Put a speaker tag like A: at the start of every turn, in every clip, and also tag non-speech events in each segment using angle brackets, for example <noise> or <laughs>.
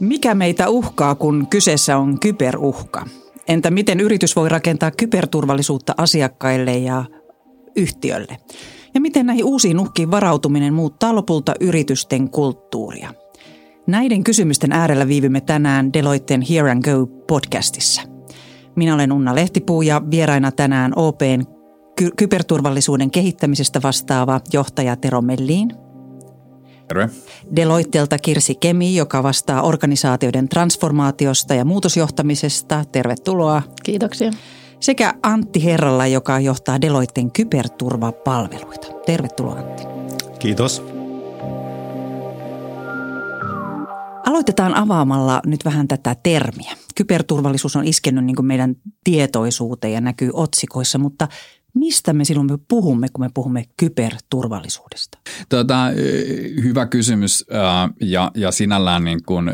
A: Mikä meitä uhkaa, kun kyseessä on kyberuhka? Entä miten yritys voi rakentaa kyberturvallisuutta asiakkaille ja yhtiölle? Ja miten näihin uusiin uhkiin varautuminen muuttaa lopulta yritysten kulttuuria? Näiden kysymysten äärellä viivymme tänään Deloitten Here and Go podcastissa. Minä olen Unna Lehtipuu ja vieraina tänään OPn ky- kyberturvallisuuden kehittämisestä vastaava johtaja Tero Melliin.
B: Terve.
A: Deloittelta Kirsi Kemi, joka vastaa organisaatioiden transformaatiosta ja muutosjohtamisesta. Tervetuloa.
C: Kiitoksia.
A: Sekä Antti Herralla, joka johtaa Deloitten kyberturvapalveluita. Tervetuloa Antti.
D: Kiitos.
A: Aloitetaan avaamalla nyt vähän tätä termiä. Kyberturvallisuus on iskennyt niin meidän tietoisuuteen ja näkyy otsikoissa, mutta Mistä me silloin me puhumme, kun me puhumme kyberturvallisuudesta?
B: Tota, hyvä kysymys ja, ja sinällään niin kuin,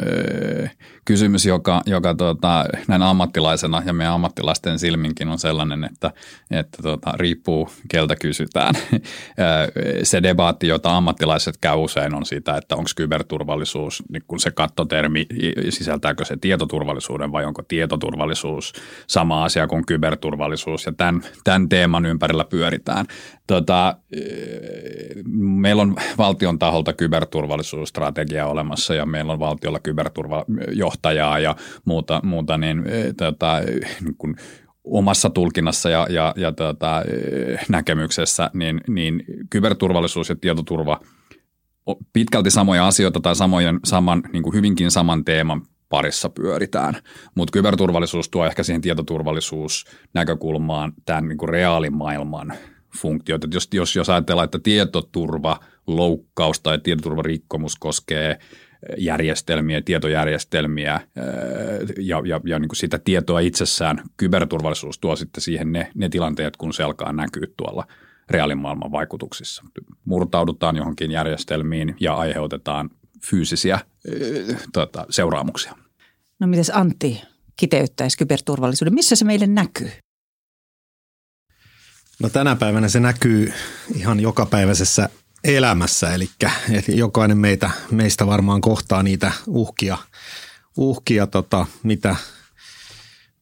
B: kysymys, joka, joka tota, näin ammattilaisena ja meidän ammattilaisten silminkin on sellainen, että, että tota, riippuu keltä kysytään. se debaatti, jota ammattilaiset käy usein on sitä, että onko kyberturvallisuus, niin kun se kattotermi, sisältääkö se tietoturvallisuuden vai onko tietoturvallisuus sama asia kuin kyberturvallisuus ja tämän, tämän teeman ympärillä pyöritään. Tota, meillä on valtion taholta kyberturvallisuusstrategia olemassa ja meillä on valtiolla kyberturvajohtajaa ja muuta, muuta niin, tota, niin kuin omassa tulkinnassa ja, ja, ja tota, näkemyksessä, niin, niin kyberturvallisuus ja tietoturva pitkälti samoja asioita tai samojen, saman, niin kuin hyvinkin saman teeman parissa pyöritään. Mutta kyberturvallisuus tuo ehkä siihen tietoturvallisuusnäkökulmaan tämän niin kuin reaalimaailman funktiot. jos, jos, jos ajatellaan, että tietoturva loukkaus tai tietoturvarikkomus koskee järjestelmiä, tietojärjestelmiä ja, ja, ja niin kuin sitä tietoa itsessään, kyberturvallisuus tuo sitten siihen ne, ne tilanteet, kun se alkaa näkyä tuolla reaalimaailman vaikutuksissa. Murtaudutaan johonkin järjestelmiin ja aiheutetaan fyysisiä tota, seuraamuksia.
A: No mites Antti kiteyttäisi kyberturvallisuuden? Missä se meille näkyy?
D: No tänä päivänä se näkyy ihan jokapäiväisessä elämässä, eli jokainen meitä, meistä varmaan kohtaa niitä uhkia, uhkia tota, mitä,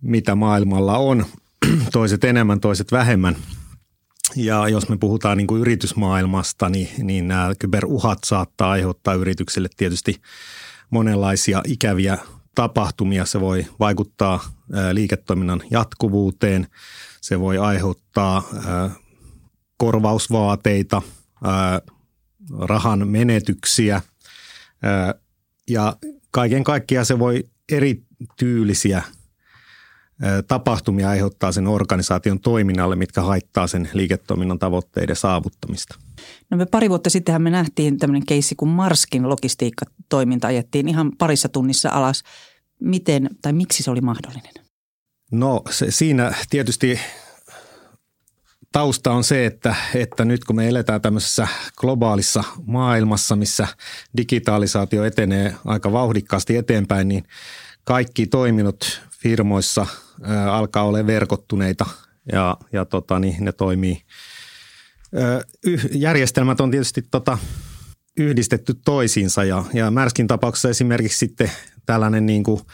D: mitä maailmalla on. <clears throat> Toiset enemmän, toiset vähemmän. Ja jos me puhutaan niin kuin yritysmaailmasta, niin, niin nämä kyberuhat saattaa aiheuttaa yrityksille tietysti monenlaisia ikäviä tapahtumia. Se voi vaikuttaa liiketoiminnan jatkuvuuteen, se voi aiheuttaa korvausvaateita, rahan menetyksiä ja kaiken kaikkiaan se voi erityylisiä tapahtumia aiheuttaa sen organisaation toiminnalle, mitkä haittaa sen liiketoiminnan tavoitteiden saavuttamista.
A: No me pari vuotta sittenhän me nähtiin tämmöinen keissi, kun Marskin logistiikkatoiminta ajettiin ihan parissa tunnissa alas. Miten tai miksi se oli mahdollinen?
D: No se, siinä tietysti tausta on se, että, että nyt kun me eletään tämmöisessä globaalissa maailmassa, missä digitalisaatio etenee aika vauhdikkaasti eteenpäin, niin kaikki toiminnot firmoissa ää, alkaa olla verkottuneita ja, ja tota, niin ne toimii. Ää, yh, järjestelmät on tietysti tota, yhdistetty toisiinsa ja, ja Märskin tapauksessa esimerkiksi sitten tällainen niin kuin –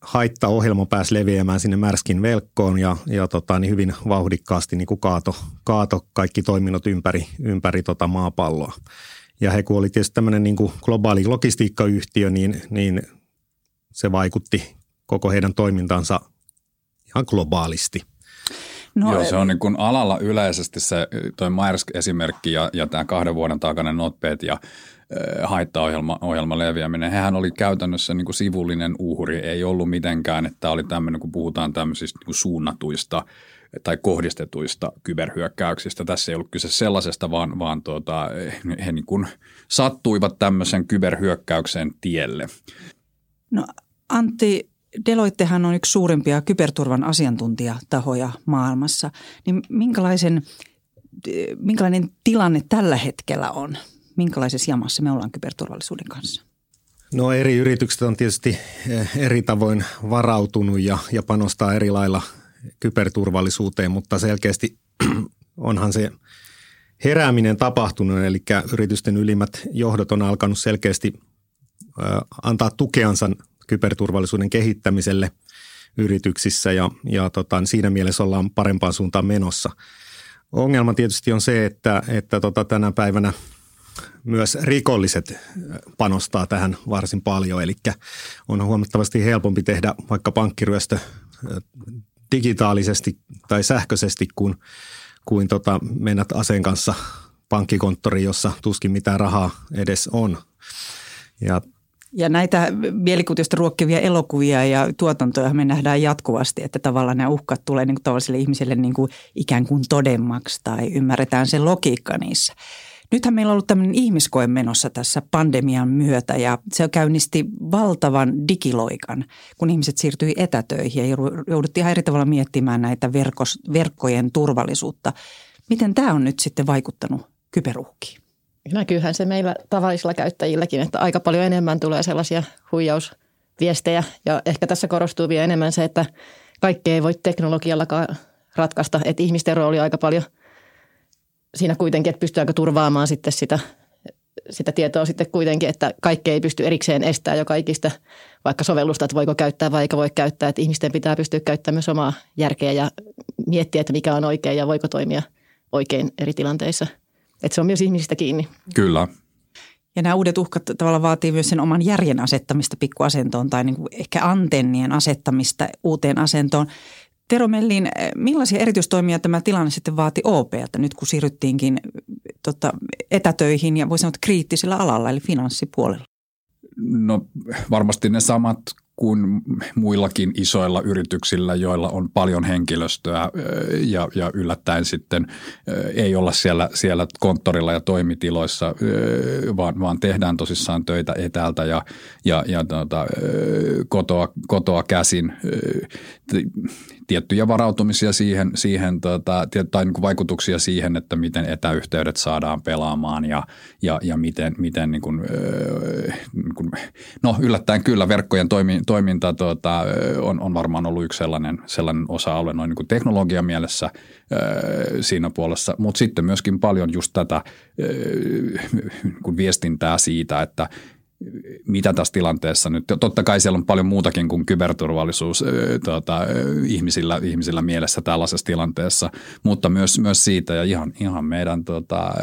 D: haittaohjelma pääsi leviämään sinne Märskin velkkoon ja, ja tota, niin hyvin vauhdikkaasti niin kuin kaato, kaato kaikki toiminnot ympäri, ympäri tota maapalloa. Ja he kun oli tietysti tämmöinen niin kuin globaali logistiikkayhtiö, niin, niin se vaikutti koko heidän toimintansa ihan globaalisti.
B: No, Joo, se on niin kuin alalla yleisesti se toi Maersk-esimerkki ja, ja tämä kahden vuoden takainen Notpet ja haittaohjelma ohjelma leviäminen. Hehän oli käytännössä niin kuin sivullinen uhri, ei ollut mitenkään, että oli tämmöinen, kun puhutaan tämmöisistä niin kuin suunnatuista tai kohdistetuista kyberhyökkäyksistä. Tässä ei ollut kyse sellaisesta, vaan, vaan tuota, he niin kuin sattuivat tämmöisen kyberhyökkäyksen tielle.
A: No Antti, Deloittehan on yksi suurimpia kyberturvan asiantuntijatahoja maailmassa. Niin minkälaisen, minkälainen tilanne tällä hetkellä on? Minkälaisessa jamassa me ollaan kyberturvallisuuden kanssa?
D: No eri yritykset on tietysti eh, eri tavoin varautunut ja, ja panostaa eri lailla kyberturvallisuuteen, mutta selkeästi <clears throat> onhan se herääminen tapahtunut, eli yritysten ylimmät johdot on alkanut selkeästi antaa tukeansa kyberturvallisuuden kehittämiselle yrityksissä ja, ja tota, siinä mielessä ollaan parempaan suuntaan menossa. Ongelma tietysti on se, että, että tota, tänä päivänä myös rikolliset panostaa tähän varsin paljon, eli on huomattavasti helpompi tehdä vaikka pankkiryöstö digitaalisesti tai sähköisesti kuin, kuin tota, mennä aseen kanssa pankkikonttoriin, jossa tuskin mitään rahaa edes on.
A: Ja ja näitä mielikuvitusta ruokkivia elokuvia ja tuotantoja me nähdään jatkuvasti, että tavallaan nämä uhkat tulee niin kuin tavalliselle ihmiselle niin kuin ikään kuin todemmaksi tai ymmärretään se logiikka niissä. Nythän meillä on ollut tämmöinen ihmiskoe menossa tässä pandemian myötä ja se käynnisti valtavan digiloikan, kun ihmiset siirtyi etätöihin ja jouduttiin eri tavalla miettimään näitä verkos, verkkojen turvallisuutta. Miten tämä on nyt sitten vaikuttanut kyberuhkiin?
C: Näkyyhän se meillä tavallisilla käyttäjilläkin, että aika paljon enemmän tulee sellaisia huijausviestejä ja ehkä tässä korostuu vielä enemmän se, että kaikkea ei voi teknologiallakaan ratkaista, että ihmisten rooli aika paljon – siinä kuitenkin, että pystytäänkö turvaamaan sitten sitä, sitä tietoa sitten kuitenkin, että kaikki ei pysty erikseen estää joka ikistä vaikka sovellusta, että voiko käyttää vai eikö voi käyttää. Että ihmisten pitää pystyä käyttämään myös omaa järkeä ja miettiä, että mikä on oikein ja voiko toimia oikein eri tilanteissa. Että se on myös ihmisistä kiinni.
B: Kyllä.
A: Ja nämä uudet uhkat tavallaan vaatii myös sen oman järjen asettamista pikkuasentoon tai niin kuin ehkä antennien asettamista uuteen asentoon. Tero Mellin, eh, millaisia erityistoimia tämä tilanne sitten vaati OPltä nyt kun siirryttiinkin tota, etätöihin ja voisi sanoa kriittisellä alalla eli finanssipuolella?
B: No varmasti ne samat kuin muillakin isoilla yrityksillä, joilla on paljon henkilöstöä ja, ja yllättäen sitten ei olla siellä, siellä konttorilla ja toimitiloissa, vaan, vaan tehdään tosissaan töitä etäältä ja, ja, ja tuota, kotoa, kotoa käsin tiettyjä varautumisia siihen, siihen tota, tai niin kuin vaikutuksia siihen, että miten etäyhteydet saadaan pelaamaan ja, ja, ja miten, miten niin kuin, niin kuin, no yllättäen kyllä verkkojen toimi, toiminta tota, on, on varmaan ollut yksi sellainen, sellainen osa-alue noin niin kuin teknologian mielessä siinä puolessa, mutta sitten myöskin paljon just tätä niin viestintää siitä, että mitä tässä tilanteessa nyt, totta kai siellä on paljon muutakin kuin kyberturvallisuus tuota, ihmisillä, ihmisillä mielessä tällaisessa tilanteessa, mutta myös, myös siitä ja ihan, ihan meidän tuota,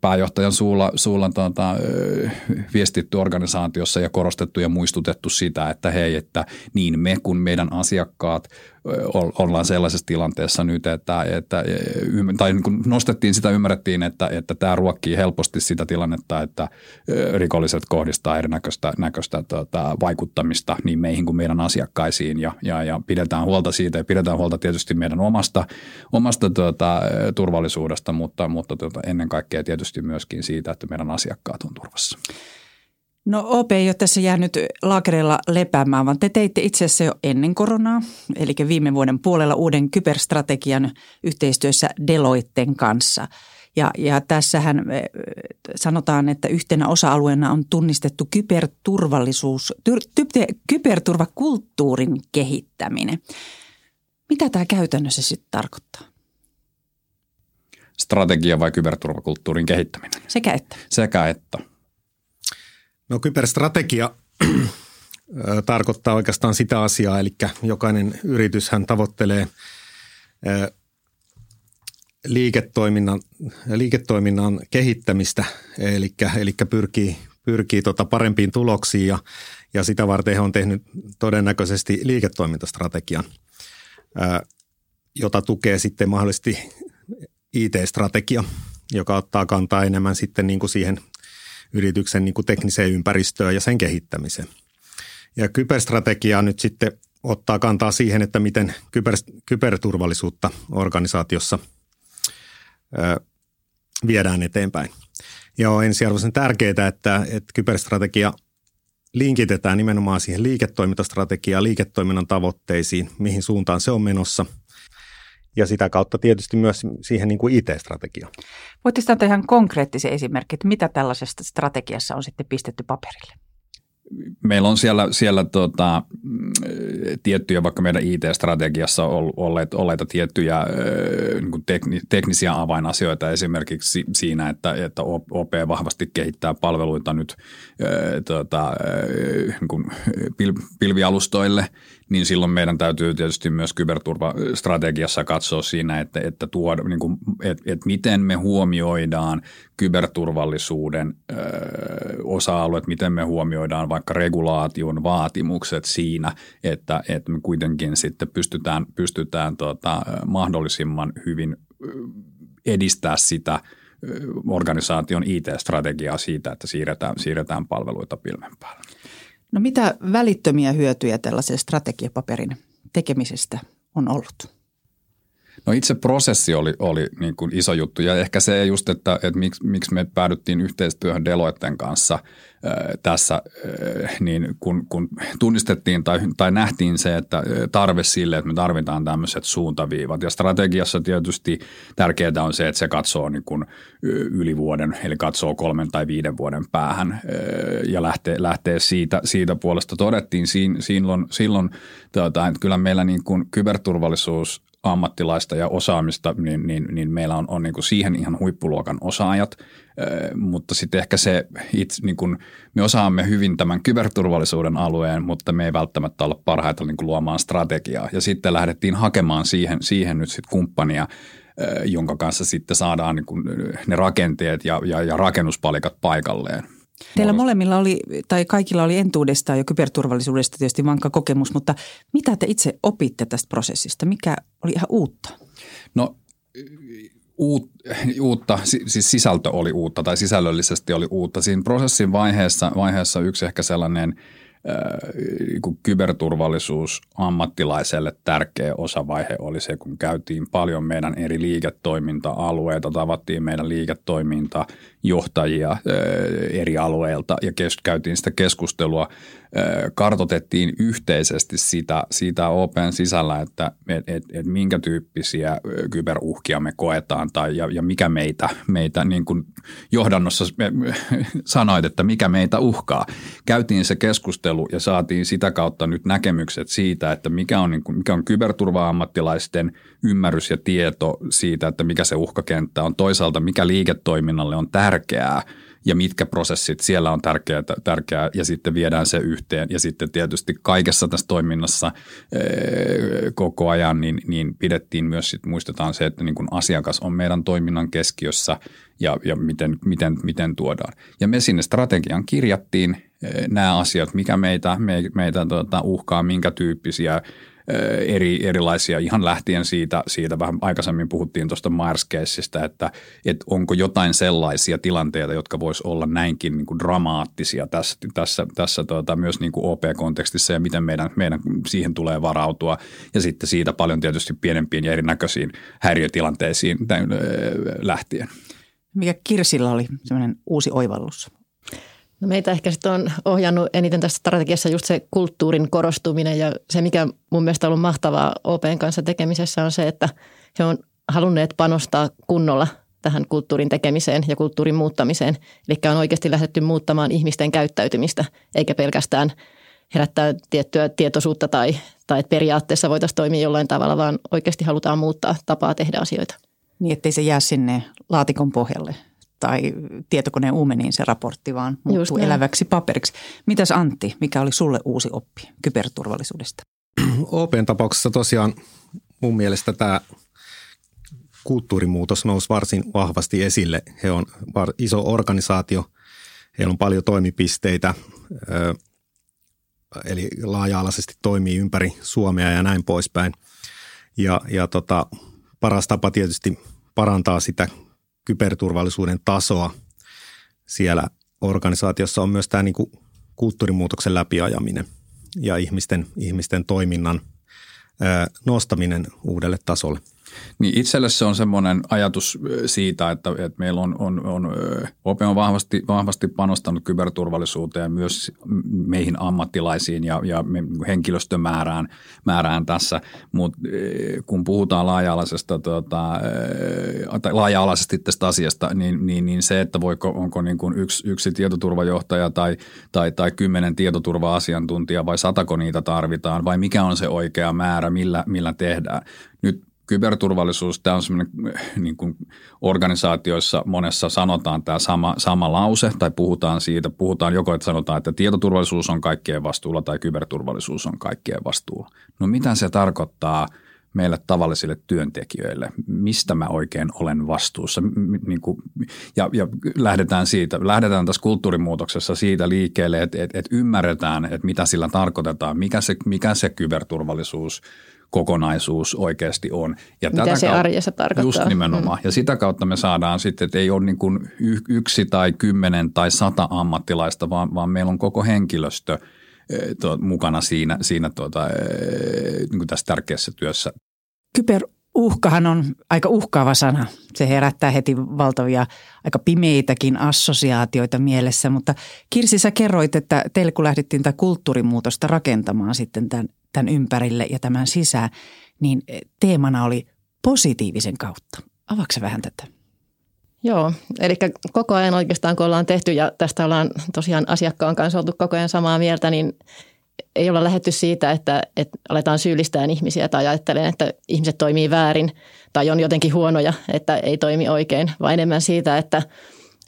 B: pääjohtajan suulla, suulla tuota, viestitty organisaatiossa ja korostettu ja muistutettu sitä, että hei, että niin me kuin meidän asiakkaat ollaan sellaisessa tilanteessa nyt, että, että tai niin kuin nostettiin sitä, ymmärrettiin, että, että tämä ruokkii helposti sitä tilannetta, että rikolliset kohdistaa erinäköistä näköistä, tuota, vaikuttamista niin meihin kuin meidän asiakkaisiin ja, ja, ja pidetään huolta siitä ja pidetään huolta tietysti meidän omasta, omasta tuota, turvallisuudesta, mutta, mutta tuota, ennen kaikkea tietysti myöskin siitä, että meidän asiakkaat on turvassa.
A: No OP ei ole tässä jäänyt laakereilla lepäämään, vaan te teitte itse asiassa jo ennen koronaa, eli viime vuoden puolella uuden kyberstrategian yhteistyössä Deloitten kanssa. Ja, ja tässähän sanotaan, että yhtenä osa-alueena on tunnistettu kyberturvallisuus, tyr, ty, kyberturvakulttuurin kehittäminen. Mitä tämä käytännössä sitten tarkoittaa?
B: Strategia vai kyberturvakulttuurin kehittäminen?
A: Sekä että.
B: Sekä että.
D: No kyberstrategia tarkoittaa oikeastaan sitä asiaa, eli jokainen yrityshän tavoittelee liiketoiminnan, liiketoiminnan kehittämistä, eli, eli pyrkii, pyrkii tota parempiin tuloksiin ja, ja sitä varten he on tehnyt todennäköisesti liiketoimintastrategian, jota tukee sitten mahdollisesti IT-strategia, joka ottaa kantaa enemmän sitten niin kuin siihen yrityksen niin kuin tekniseen ympäristöön ja sen kehittämiseen. Ja kyberstrategia nyt sitten ottaa kantaa siihen, että miten kyber, kyberturvallisuutta organisaatiossa ö, viedään eteenpäin. Ja on ensiarvoisen tärkeää, että, että kyberstrategia linkitetään nimenomaan siihen liiketoimintastrategiaan, liiketoiminnan tavoitteisiin, mihin suuntaan se on menossa – ja sitä kautta tietysti myös siihen niin kuin IT-strategiaan.
A: Voitteko antaa ihan konkreettisen esimerkin, että mitä tällaisesta strategiassa on sitten pistetty paperille?
B: meillä on siellä, siellä tota, tiettyjä, vaikka meidän IT-strategiassa olleet, olleita tiettyjä niin tekni, teknisiä avainasioita esimerkiksi siinä, että, että OP vahvasti kehittää palveluita nyt tota, niin pil, pilvialustoille – niin silloin meidän täytyy tietysti myös kyberturvastrategiassa katsoa siinä, että, että, tuo, niin kuin, että, että miten me huomioidaan kyberturvallisuuden ö, osa-alueet, miten me huomioidaan vaikka regulaation vaatimukset siinä, että, että me kuitenkin sitten pystytään, pystytään tota, mahdollisimman hyvin edistää sitä organisaation IT-strategiaa siitä, että siirretään, siirretään palveluita pilven päälle.
A: No mitä välittömiä hyötyjä tällaisen strategiapaperin tekemisestä on ollut?
B: No itse prosessi oli, oli niin kuin iso juttu ja ehkä se just, että, että miksi, miksi me päädyttiin yhteistyöhön Deloitten kanssa ää, tässä, ää, niin kun, kun tunnistettiin tai, tai nähtiin se, että tarve sille, että me tarvitaan tämmöiset suuntaviivat ja strategiassa tietysti tärkeää on se, että se katsoo niin kuin yli vuoden, eli katsoo kolmen tai viiden vuoden päähän ää, ja lähtee, lähtee siitä, siitä puolesta. Todettiin silloin, silloin tuota, että kyllä meillä niin kuin kyberturvallisuus ammattilaista ja osaamista, niin, niin, niin meillä on, on niin kuin siihen ihan huippuluokan osaajat, mutta sitten ehkä se itse, niin kuin, me osaamme hyvin tämän kyberturvallisuuden alueen, mutta me ei välttämättä olla parhaita niin kuin luomaan strategiaa. Ja sitten lähdettiin hakemaan siihen, siihen nyt sitten kumppania, jonka kanssa sitten saadaan niin kuin ne rakenteet ja, ja, ja rakennuspalikat paikalleen.
A: Teillä molemmilla oli, tai kaikilla oli entuudestaan jo kyberturvallisuudesta tietysti vankka kokemus, mutta mitä te itse opitte tästä prosessista? Mikä oli ihan uutta?
B: No uut, uutta, siis sisältö oli uutta tai sisällöllisesti oli uutta. Siinä prosessin vaiheessa, vaiheessa yksi ehkä sellainen – niin kyberturvallisuus ammattilaiselle tärkeä osavaihe oli se, kun käytiin paljon meidän eri liiketoiminta-alueita, tavattiin meidän liiketoimintajohtajia eri alueilta ja käytiin sitä keskustelua kartotettiin yhteisesti sitä, sitä Open sisällä, että et, et, et minkä tyyppisiä kyberuhkia me koetaan tai ja, ja mikä meitä, meitä niin kuin johdannossa sanoit, että mikä meitä uhkaa. Käytiin se keskustelu ja saatiin sitä kautta nyt näkemykset siitä, että mikä on, niin kuin, mikä on kyberturva-ammattilaisten ymmärrys ja tieto siitä, että mikä se uhkakenttä on. Toisaalta mikä liiketoiminnalle on tärkeää – ja mitkä prosessit siellä on tärkeää, tärkeää ja sitten viedään se yhteen. Ja sitten tietysti kaikessa tässä toiminnassa koko ajan niin, niin pidettiin myös, sit muistetaan se, että niin kun asiakas on meidän toiminnan keskiössä ja, ja miten, miten, miten tuodaan. Ja me sinne strategian kirjattiin nämä asiat, mikä meitä, me, meitä tuota, uhkaa, minkä tyyppisiä eri, erilaisia, ihan lähtien siitä, siitä vähän aikaisemmin puhuttiin tuosta myers että, että onko jotain sellaisia tilanteita, jotka vois olla näinkin niin kuin dramaattisia tässä, tässä, tässä tuota, myös niin kuin OP-kontekstissa ja miten meidän, meidän siihen tulee varautua. Ja sitten siitä paljon tietysti pienempiin ja erinäköisiin häiriötilanteisiin lähtien.
A: Mikä Kirsillä oli semmoinen uusi oivallus?
C: No meitä ehkä sitten on ohjannut eniten tässä strategiassa just se kulttuurin korostuminen ja se, mikä mun mielestä on ollut mahtavaa OPn kanssa tekemisessä on se, että he on halunneet panostaa kunnolla tähän kulttuurin tekemiseen ja kulttuurin muuttamiseen. Eli on oikeasti lähdetty muuttamaan ihmisten käyttäytymistä, eikä pelkästään herättää tiettyä tietoisuutta tai, tai että periaatteessa voitaisiin toimia jollain tavalla, vaan oikeasti halutaan muuttaa tapaa tehdä asioita.
A: Niin, ettei se jää sinne laatikon pohjalle tai tietokoneen uumeniin se raportti, vaan muuttuu eläväksi paperiksi. Mitäs Antti, mikä oli sulle uusi oppi kyberturvallisuudesta?
D: Open tapauksessa tosiaan mun mielestä tämä kulttuurimuutos nousi varsin vahvasti esille. He on iso organisaatio, heillä on paljon toimipisteitä, eli laaja-alaisesti toimii ympäri Suomea ja näin poispäin. Ja, ja tota, paras tapa tietysti parantaa sitä kyberturvallisuuden tasoa siellä organisaatiossa on myös tämä niin kuin kulttuurimuutoksen läpiajaminen ja ihmisten, ihmisten toiminnan nostaminen uudelle tasolle.
B: Niin itselle se on semmoinen ajatus siitä, että, että meillä on, on, on OP on vahvasti, vahvasti panostanut kyberturvallisuuteen myös meihin ammattilaisiin ja, ja henkilöstömäärään määrään tässä, mutta kun puhutaan laaja-alaisesta, tuota, laaja-alaisesti tästä asiasta, niin, niin, niin se, että voiko, onko niin kuin yksi, yksi tietoturvajohtaja tai, tai, tai kymmenen tietoturva-asiantuntijaa vai satako niitä tarvitaan vai mikä on se oikea määrä, millä, millä tehdään. Nyt kyberturvallisuus, tämä on semmoinen niin kuin organisaatioissa monessa sanotaan tämä sama, sama lause tai puhutaan siitä, puhutaan joko, että sanotaan, että tietoturvallisuus on kaikkien vastuulla tai kyberturvallisuus on kaikkien vastuulla. No mitä se tarkoittaa meille tavallisille työntekijöille? Mistä mä oikein olen vastuussa? Niin kuin, ja, ja lähdetään siitä, lähdetään tässä kulttuurimuutoksessa siitä liikkeelle, että, että, että ymmärretään, että mitä sillä tarkoitetaan, mikä se, mikä se kyberturvallisuus – kokonaisuus oikeasti on.
C: Ja Mitä tätä se kautta, arjessa tarkoittaa.
B: Just nimenomaan. Mm. Ja sitä kautta me saadaan sitten, että ei ole niin kuin yksi tai kymmenen tai sata ammattilaista, vaan, vaan meillä on koko henkilöstö eh, to, mukana siinä, siinä tuota, eh, niin kuin tässä tärkeässä työssä.
A: Kyberuhkahan on aika uhkaava sana. Se herättää heti valtavia, aika pimeitäkin assosiaatioita mielessä, mutta Kirsi, sä kerroit, että teille kun lähdettiin tätä kulttuurimuutosta rakentamaan sitten tämän tämän ympärille ja tämän sisään, niin teemana oli positiivisen kautta. Avaatko vähän tätä?
C: Joo, eli koko ajan oikeastaan kun ollaan tehty ja tästä ollaan tosiaan asiakkaan kanssa oltu koko ajan samaa mieltä, niin ei olla lähetty siitä, että, että aletaan syyllistää ihmisiä tai ajattelen, että ihmiset toimii väärin tai on jotenkin huonoja, että ei toimi oikein, vaan enemmän siitä, että –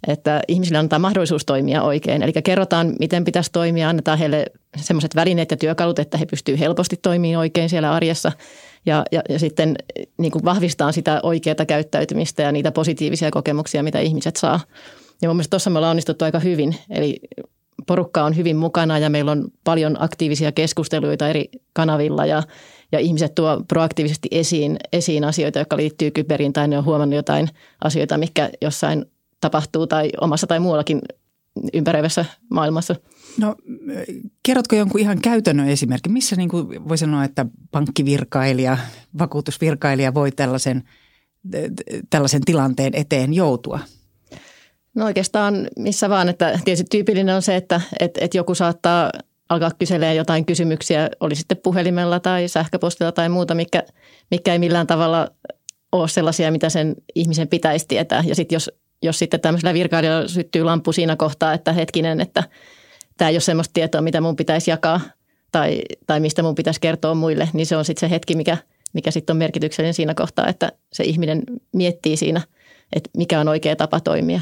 C: että ihmisille annetaan mahdollisuus toimia oikein. Eli kerrotaan, miten pitäisi toimia, annetaan heille sellaiset välineet ja työkalut, että he pystyvät helposti toimimaan oikein siellä arjessa. Ja, ja, ja sitten niin kuin vahvistaa sitä oikeaa käyttäytymistä ja niitä positiivisia kokemuksia, mitä ihmiset saa. Ja mun mielestä tuossa me ollaan onnistuttu aika hyvin. Eli porukka on hyvin mukana ja meillä on paljon aktiivisia keskusteluita eri kanavilla ja, ja ihmiset tuo proaktiivisesti esiin, esiin asioita, jotka liittyy kyberiin tai ne on huomannut jotain asioita, mikä jossain tapahtuu tai omassa tai muuallakin ympäröivässä maailmassa.
A: No kerrotko jonkun ihan käytännön esimerkin, missä niin kuin voi sanoa, että pankkivirkailija, vakuutusvirkailija voi tällaisen, tällaisen tilanteen eteen joutua?
C: No oikeastaan missä vaan, että tietysti tyypillinen on se, että, että, että joku saattaa alkaa kyselee jotain kysymyksiä, oli sitten puhelimella tai sähköpostilla tai muuta, mikä, mikä ei millään tavalla ole sellaisia, mitä sen ihmisen pitäisi tietää. Ja sitten jos jos sitten tämmöisellä virkailijalla syttyy lamppu siinä kohtaa, että hetkinen, että tämä ei ole semmoista tietoa, mitä mun pitäisi jakaa tai, tai mistä mun pitäisi kertoa muille, niin se on sitten se hetki, mikä, mikä sitten on merkityksellinen siinä kohtaa, että se ihminen miettii siinä, että mikä on oikea tapa toimia.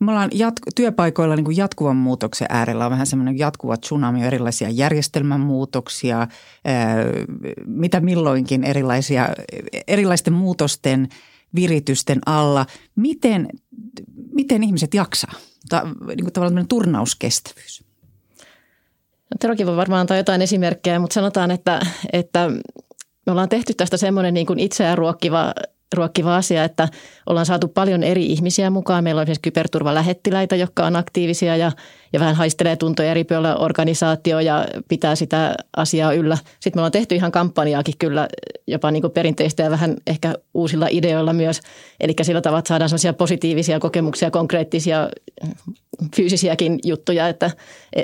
A: Me ollaan jat- työpaikoilla niin kuin jatkuvan muutoksen äärellä on vähän semmoinen jatkuva tsunami, erilaisia järjestelmän muutoksia, mitä milloinkin erilaisia, erilaisten muutosten – viritysten alla. Miten, miten ihmiset jaksaa? Ta, niin kuin tavallaan turnauskestävyys.
C: No, Terokin voi varmaan antaa jotain esimerkkejä, mutta sanotaan, että, että me ollaan tehty tästä semmoinen niin kuin itseään ruokkiva ruokkiva asia, että ollaan saatu paljon eri ihmisiä mukaan. Meillä on esimerkiksi kyberturvalähettiläitä, jotka on aktiivisia ja, ja vähän haistelee tuntoja eri puolilla organisaatio ja pitää sitä asiaa yllä. Sitten me ollaan tehty ihan kampanjaakin kyllä jopa niin kuin perinteistä ja vähän ehkä uusilla ideoilla myös. Eli sillä tavalla että saadaan sellaisia positiivisia kokemuksia, konkreettisia fyysisiäkin juttuja, että,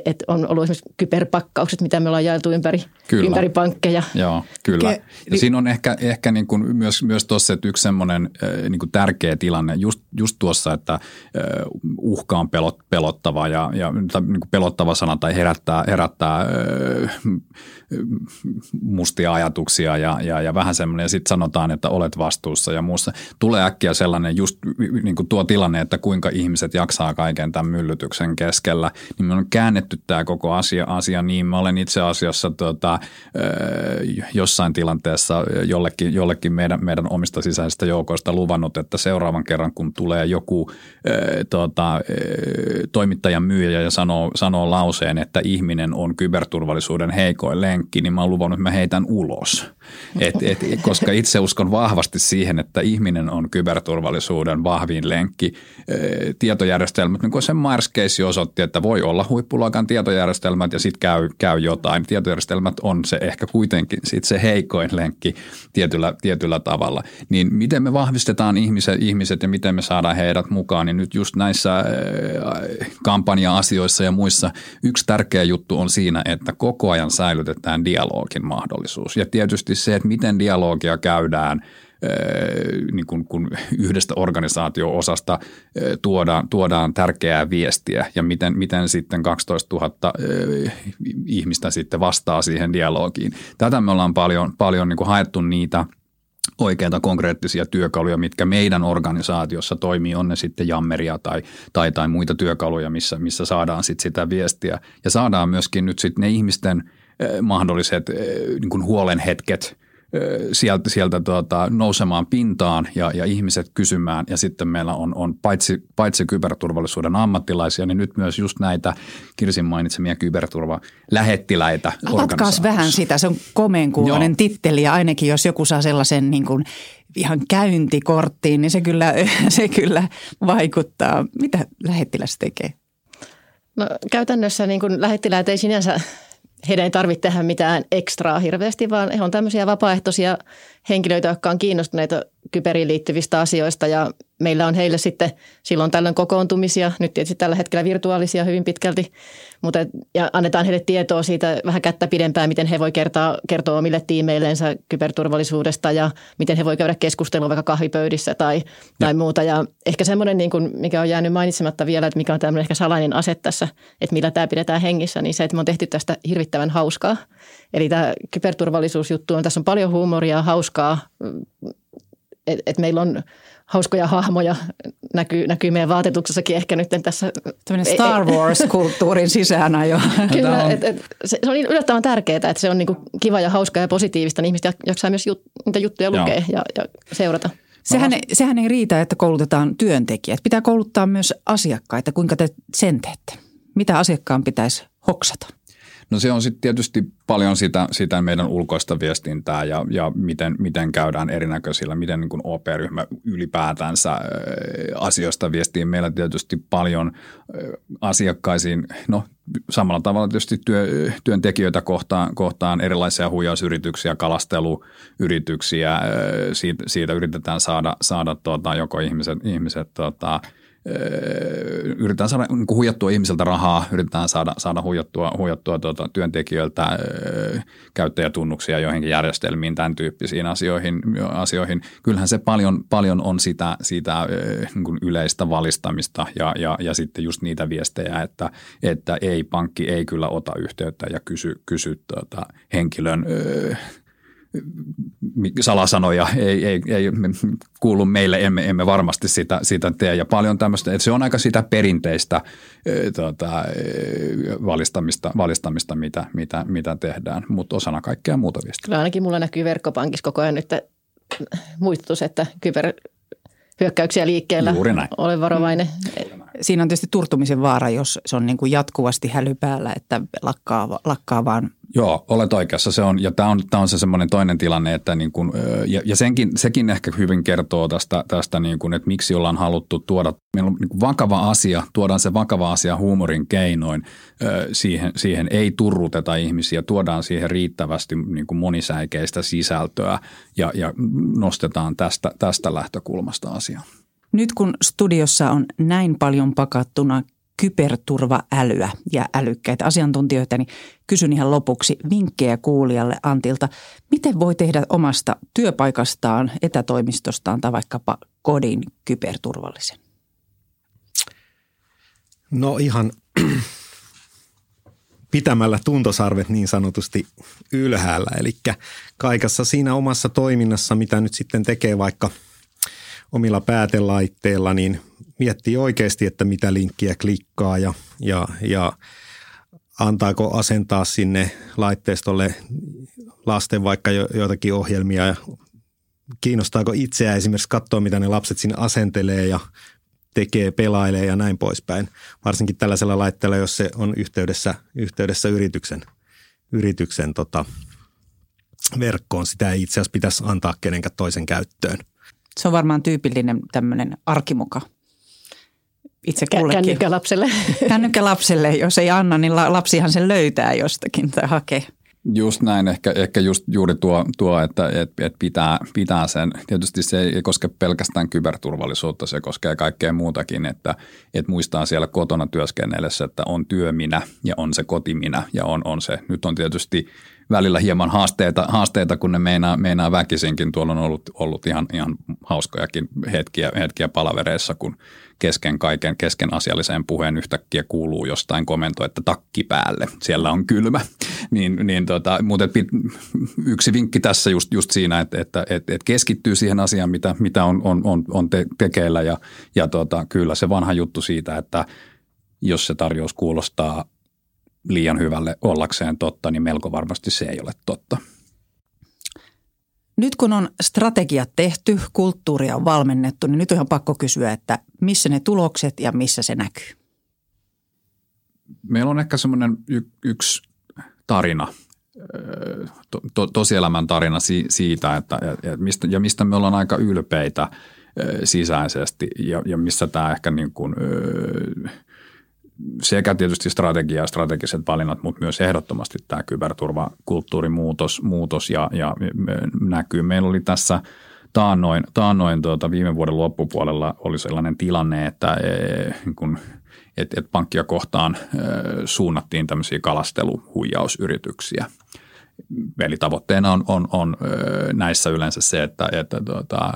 C: että on ollut esimerkiksi kyberpakkaukset, mitä me ollaan jaeltu ympäri, kyllä. ympäri pankkeja.
B: Joo, kyllä. Ja siinä on ehkä, ehkä niin kuin myös, myös tuossa, että yksi semmoinen niin kuin tärkeä tilanne just, just tuossa, että uhka on pelot, pelottava ja, ja niin kuin pelottava sana tai herättää, herättää mustia ajatuksia ja, ja, ja vähän semmoinen, ja sitten sanotaan, että olet vastuussa ja muussa. Tulee äkkiä sellainen just niin kuin tuo tilanne, että kuinka ihmiset jaksaa kaiken tämän myllytyksen keskellä, niin me on käännetty tämä koko asia, asia niin. Mä olen itse asiassa tota, jossain tilanteessa jollekin, jollekin meidän, meidän omista sisäisistä joukoista luvannut, että seuraavan kerran kun tulee joku tota, toimittajan myyjä ja sanoo, sanoo lauseen, että ihminen on kyberturvallisuuden heikoin lenkki, niin mä oon luvannut, että mä heitän ulos. Et, et, koska itse uskon vahvasti siihen, että ihminen on kyberturvallisuuden vahvin lenkki. Tietojärjestelmät, niin kuin sen Myers-keissi osoitti, että voi olla huippuluokan tietojärjestelmät ja sitten käy, käy jotain. Tietojärjestelmät on se ehkä kuitenkin sit se heikoin lenkki tietyllä, tietyllä tavalla. Niin miten me vahvistetaan ihmiset, ihmiset ja miten me saadaan heidät mukaan, niin nyt just näissä kampanja-asioissa ja muissa yksi tärkeä juttu on siinä, että koko ajan säilytetään dialogin mahdollisuus. Ja tietysti se, että miten dialogia käydään – niin kun, kun yhdestä organisaatio-osasta tuodaan, tuodaan tärkeää viestiä ja miten, miten sitten 12 000 ihmistä sitten vastaa siihen dialogiin. Tätä me ollaan paljon, paljon niin haettu niitä oikeita konkreettisia työkaluja, mitkä meidän organisaatiossa toimii, on ne sitten jammeria tai, tai, tai muita työkaluja, missä, missä saadaan sitten sitä viestiä. Ja saadaan myöskin nyt sitten ne ihmisten mahdolliset niin kuin huolenhetket – sieltä, sieltä tuota, nousemaan pintaan ja, ja ihmiset kysymään. Ja sitten meillä on, on paitsi, paitsi kyberturvallisuuden ammattilaisia, niin nyt myös just näitä Kirsin mainitsemia kyberturvalähettiläitä.
A: Avatkaas vähän sitä, se on komeenkuuloinen titteli ja ainakin jos joku saa sellaisen niin kuin ihan käyntikorttiin, niin se kyllä, <laughs> se kyllä vaikuttaa. Mitä lähettiläs tekee?
C: No, käytännössä niin kuin lähettiläät ei sinänsä heidän ei tarvitse tehdä mitään ekstraa hirveästi, vaan he on tämmöisiä vapaaehtoisia henkilöitä, jotka on kiinnostuneita kyberiin liittyvistä asioista ja meillä on heille sitten silloin tällöin kokoontumisia, nyt tietysti tällä hetkellä virtuaalisia hyvin pitkälti, mutta ja annetaan heille tietoa siitä vähän kättä pidempään, miten he voi kertoa, kertoa omille tiimeillensä kyberturvallisuudesta ja miten he voi käydä keskustelua vaikka kahvipöydissä tai, tai muuta. Ja ehkä semmoinen, niin kuin, mikä on jäänyt mainitsematta vielä, että mikä on tämmöinen ehkä salainen ase tässä, että millä tämä pidetään hengissä, niin se, että me on tehty tästä hirvittävän hauskaa. Eli tämä kyberturvallisuusjuttu on, tässä on paljon huumoria, hauskaa, että et meillä on hauskoja hahmoja, näkyy, näkyy meidän vaatetuksessakin ehkä nyt tässä.
A: Tämmöinen Star Wars-kulttuurin sisään jo.
C: Kyllä, et, et, se, se on yllättävän tärkeää, että se on niinku kiva ja hauska ja positiivista, niin ihmiset jaksaa myös jut, niitä juttuja lukea ja, ja seurata.
A: Sehän, ei, sehän ei riitä, että koulutetaan työntekijät. Pitää kouluttaa myös asiakkaita. Kuinka te sen teette? Mitä asiakkaan pitäisi hoksata?
B: No se on sitten tietysti paljon sitä, sitä meidän ulkoista viestintää ja, ja miten, miten käydään erinäköisillä, miten niin OP-ryhmä ylipäätänsä asioista viestii. Meillä tietysti paljon asiakkaisiin, no samalla tavalla tietysti työ, työntekijöitä kohtaan, kohtaan erilaisia huijausyrityksiä, kalasteluyrityksiä. Siitä, siitä yritetään saada, saada tuota, joko ihmiset, ihmiset tuota, yritetään saada niin kuin huijattua ihmiseltä rahaa, yritetään saada, saada huijattua, huijattua tuota, työntekijöiltä käyttäjätunnuksia joihinkin järjestelmiin, tämän tyyppisiin asioihin. asioihin. Kyllähän se paljon, paljon on sitä, sitä niin kuin yleistä valistamista ja, ja, ja sitten just niitä viestejä, että, että ei, pankki ei kyllä ota yhteyttä ja kysy, kysy tuota, henkilön salasanoja ei, ei, ei kuulu meille, emme, emme varmasti sitä, sitä tee. Ja paljon tämmöistä, että se on aika sitä perinteistä tuota, valistamista, valistamista mitä, mitä, mitä tehdään, mutta osana kaikkea muuta viestiä.
C: Kyllä ainakin mulla näkyy verkkopankissa koko ajan nyt muistutus, että kyber hyökkäyksiä liikkeellä.
B: Juuri näin.
C: Ole varovainen.
A: Siinä on tietysti turtumisen vaara, jos se on niin kuin jatkuvasti häly päällä, että lakkaa, lakkaa vaan
B: Joo, olet oikeassa. Se on, ja tämä on, tämä on se semmoinen toinen tilanne, että niin kuin, ja, ja senkin, sekin ehkä hyvin kertoo tästä, tästä niin kuin, että miksi ollaan haluttu tuoda, meillä on niin vakava asia, tuodaan se vakava asia huumorin keinoin, siihen, siihen ei turruteta ihmisiä, tuodaan siihen riittävästi niin kuin monisäikeistä sisältöä ja, ja nostetaan tästä, tästä lähtökulmasta asiaa.
A: Nyt kun studiossa on näin paljon pakattuna kyberturvaälyä ja älykkäitä asiantuntijoita, niin kysyn ihan lopuksi vinkkejä kuulijalle Antilta. Miten voi tehdä omasta työpaikastaan, etätoimistostaan tai vaikkapa kodin kyberturvallisen?
D: No ihan <clears throat> pitämällä tuntosarvet niin sanotusti ylhäällä. Eli kaikessa siinä omassa toiminnassa, mitä nyt sitten tekee vaikka omilla päätelaitteilla, niin miettii oikeasti, että mitä linkkiä klikkaa ja, ja, ja antaako asentaa sinne laitteistolle lasten vaikka jo, joitakin ohjelmia ja kiinnostaako itseä esimerkiksi katsoa, mitä ne lapset sinne asentelee ja tekee, pelailee ja näin poispäin. Varsinkin tällaisella laitteella, jos se on yhteydessä, yhteydessä yrityksen, yrityksen tota, verkkoon. Sitä ei itse asiassa pitäisi antaa kenenkään toisen käyttöön.
A: Se on varmaan tyypillinen tämmöinen arkimuka itse kullekin.
C: Kännykälapselle. <laughs>
A: Kännykälapselle, jos ei anna, niin lapsihan sen löytää jostakin tai hakee.
B: Just näin, ehkä, ehkä just juuri tuo, tuo että et, et pitää, pitää sen. Tietysti se ei koske pelkästään kyberturvallisuutta, se koskee kaikkea muutakin, että et muistaa siellä kotona työskennellessä, että on työminä ja on se kotiminä ja on, on se. Nyt on tietysti välillä hieman haasteita, haasteita kun ne meinaa, meinaa väkisinkin. Tuolla on ollut, ollut ihan, ihan hauskojakin hetkiä, hetkiä palavereissa, kun kesken kaiken, kesken asialliseen puheen yhtäkkiä kuuluu jostain komento, että takki päälle, siellä on kylmä. <laughs> niin, niin tota, mutta yksi vinkki tässä just, just siinä, että, että, että, että keskittyy siihen asiaan, mitä, mitä on, on, on, on te, tekeillä ja, ja tota, kyllä se vanha juttu siitä, että jos se tarjous kuulostaa liian hyvälle ollakseen totta, niin melko varmasti se ei ole totta.
A: Nyt kun on strategiat tehty, kulttuuria on valmennettu, niin nyt on ihan pakko kysyä, että missä ne tulokset ja missä se näkyy?
B: Meillä on ehkä semmoinen y- yksi tarina, to, to, tosielämän tarina si, siitä, että ja mistä, ja mistä me ollaan aika ylpeitä sisäisesti ja, ja missä tämä ehkä niin kuin, sekä tietysti strategia ja strategiset valinnat, mutta myös ehdottomasti tämä kyberturvakulttuurin muutos, muutos ja, ja näkyy. Meillä oli tässä taannoin, taannoin tuota, viime vuoden loppupuolella oli sellainen tilanne, että e, kun, et, et pankkia kohtaan e, suunnattiin tämmöisiä kalasteluhuijausyrityksiä – Eli tavoitteena on, on, on näissä yleensä se, että, että tuota,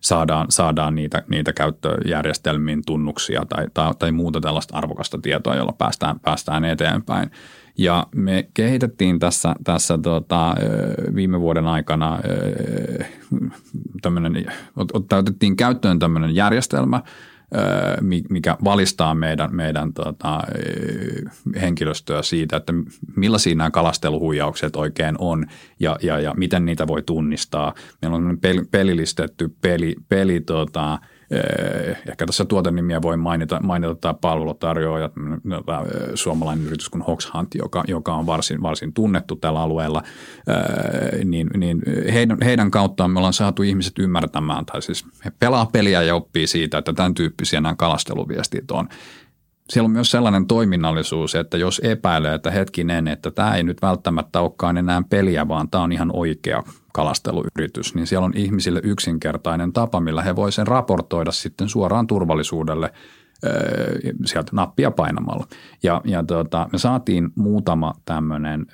B: saadaan, saadaan niitä, niitä käyttöjärjestelmiin tunnuksia tai, tai, tai muuta tällaista arvokasta tietoa, jolla päästään, päästään eteenpäin. Ja me kehitettiin tässä, tässä tota, viime vuoden aikana tämmöinen, otettiin käyttöön tämmöinen järjestelmä, mikä valistaa meidän, meidän tota, henkilöstöä siitä, että millaisia nämä kalasteluhuijaukset oikein on ja, ja, ja miten niitä voi tunnistaa. Meillä on pelilistetty peli, peli tota, ehkä tässä tuotennimiä voi mainita, mainita tämä palvelutarjoaja, suomalainen yritys kuin Hox Hunt, joka, joka on varsin, varsin tunnettu tällä alueella, eh, niin, niin heidän, heidän kauttaan me ollaan saatu ihmiset ymmärtämään, tai siis he pelaa peliä ja oppii siitä, että tämän tyyppisiä nämä kalasteluviestit on. Siellä on myös sellainen toiminnallisuus, että jos epäilee, että hetkinen, että tämä ei nyt välttämättä olekaan enää peliä, vaan tämä on ihan oikea kalasteluyritys, niin siellä on ihmisille yksinkertainen tapa, millä he voivat sen raportoida sitten suoraan turvallisuudelle sieltä nappia painamalla. Ja, ja tota, me saatiin muutama tämmöinen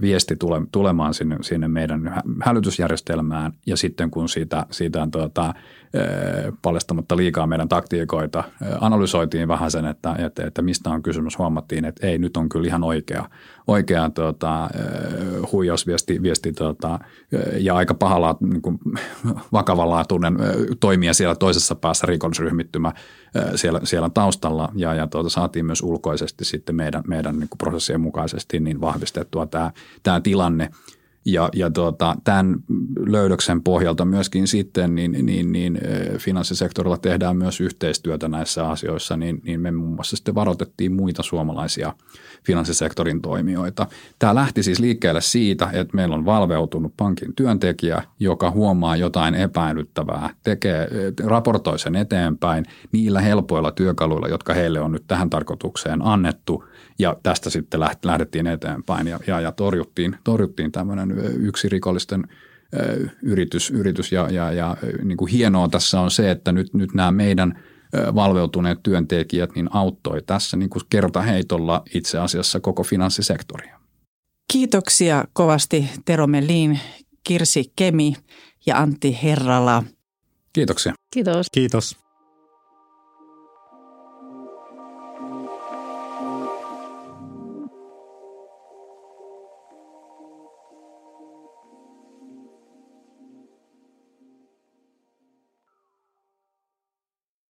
B: viesti tule, tulemaan sinne, sinne meidän hälytysjärjestelmään ja sitten kun siitä, siitä tuota, paljastamatta liikaa meidän taktiikoita, analysoitiin vähän sen, että, että, että mistä on kysymys. Huomattiin, että ei, nyt on kyllä ihan oikea, oikea tuota, huijausviesti viesti, tuota, ja aika pahalla niin kuin, <laughs> vakavanlaatuinen toimija siellä toisessa päässä rikollisryhmittymä siellä, siellä taustalla. Ja, ja tuota, saatiin myös ulkoisesti sitten meidän, meidän niin kuin prosessien mukaisesti niin vahvistettua tämä, tämä tilanne – ja, ja tuota, tämän löydöksen pohjalta myöskin sitten niin, niin, niin finanssisektorilla tehdään myös yhteistyötä näissä asioissa, niin, niin me muun muassa sitten varoitettiin muita suomalaisia finanssisektorin toimijoita. Tämä lähti siis liikkeelle siitä, että meillä on valveutunut pankin työntekijä, joka huomaa jotain epäilyttävää, tekee, raportoi sen eteenpäin niillä helpoilla työkaluilla, jotka heille on nyt tähän tarkoitukseen annettu – ja tästä sitten lähdettiin eteenpäin ja, ja, ja torjuttiin, torjuttiin tämmöinen yksi rikollisten yritys, yritys ja, ja, ja niin kuin hienoa tässä on se, että nyt, nyt nämä meidän valveutuneet työntekijät niin auttoi tässä niin kuin kertaheitolla itse asiassa koko finanssisektoria.
A: Kiitoksia kovasti Tero Melin, Kirsi Kemi ja Antti Herrala.
B: Kiitoksia.
C: Kiitos.
D: Kiitos.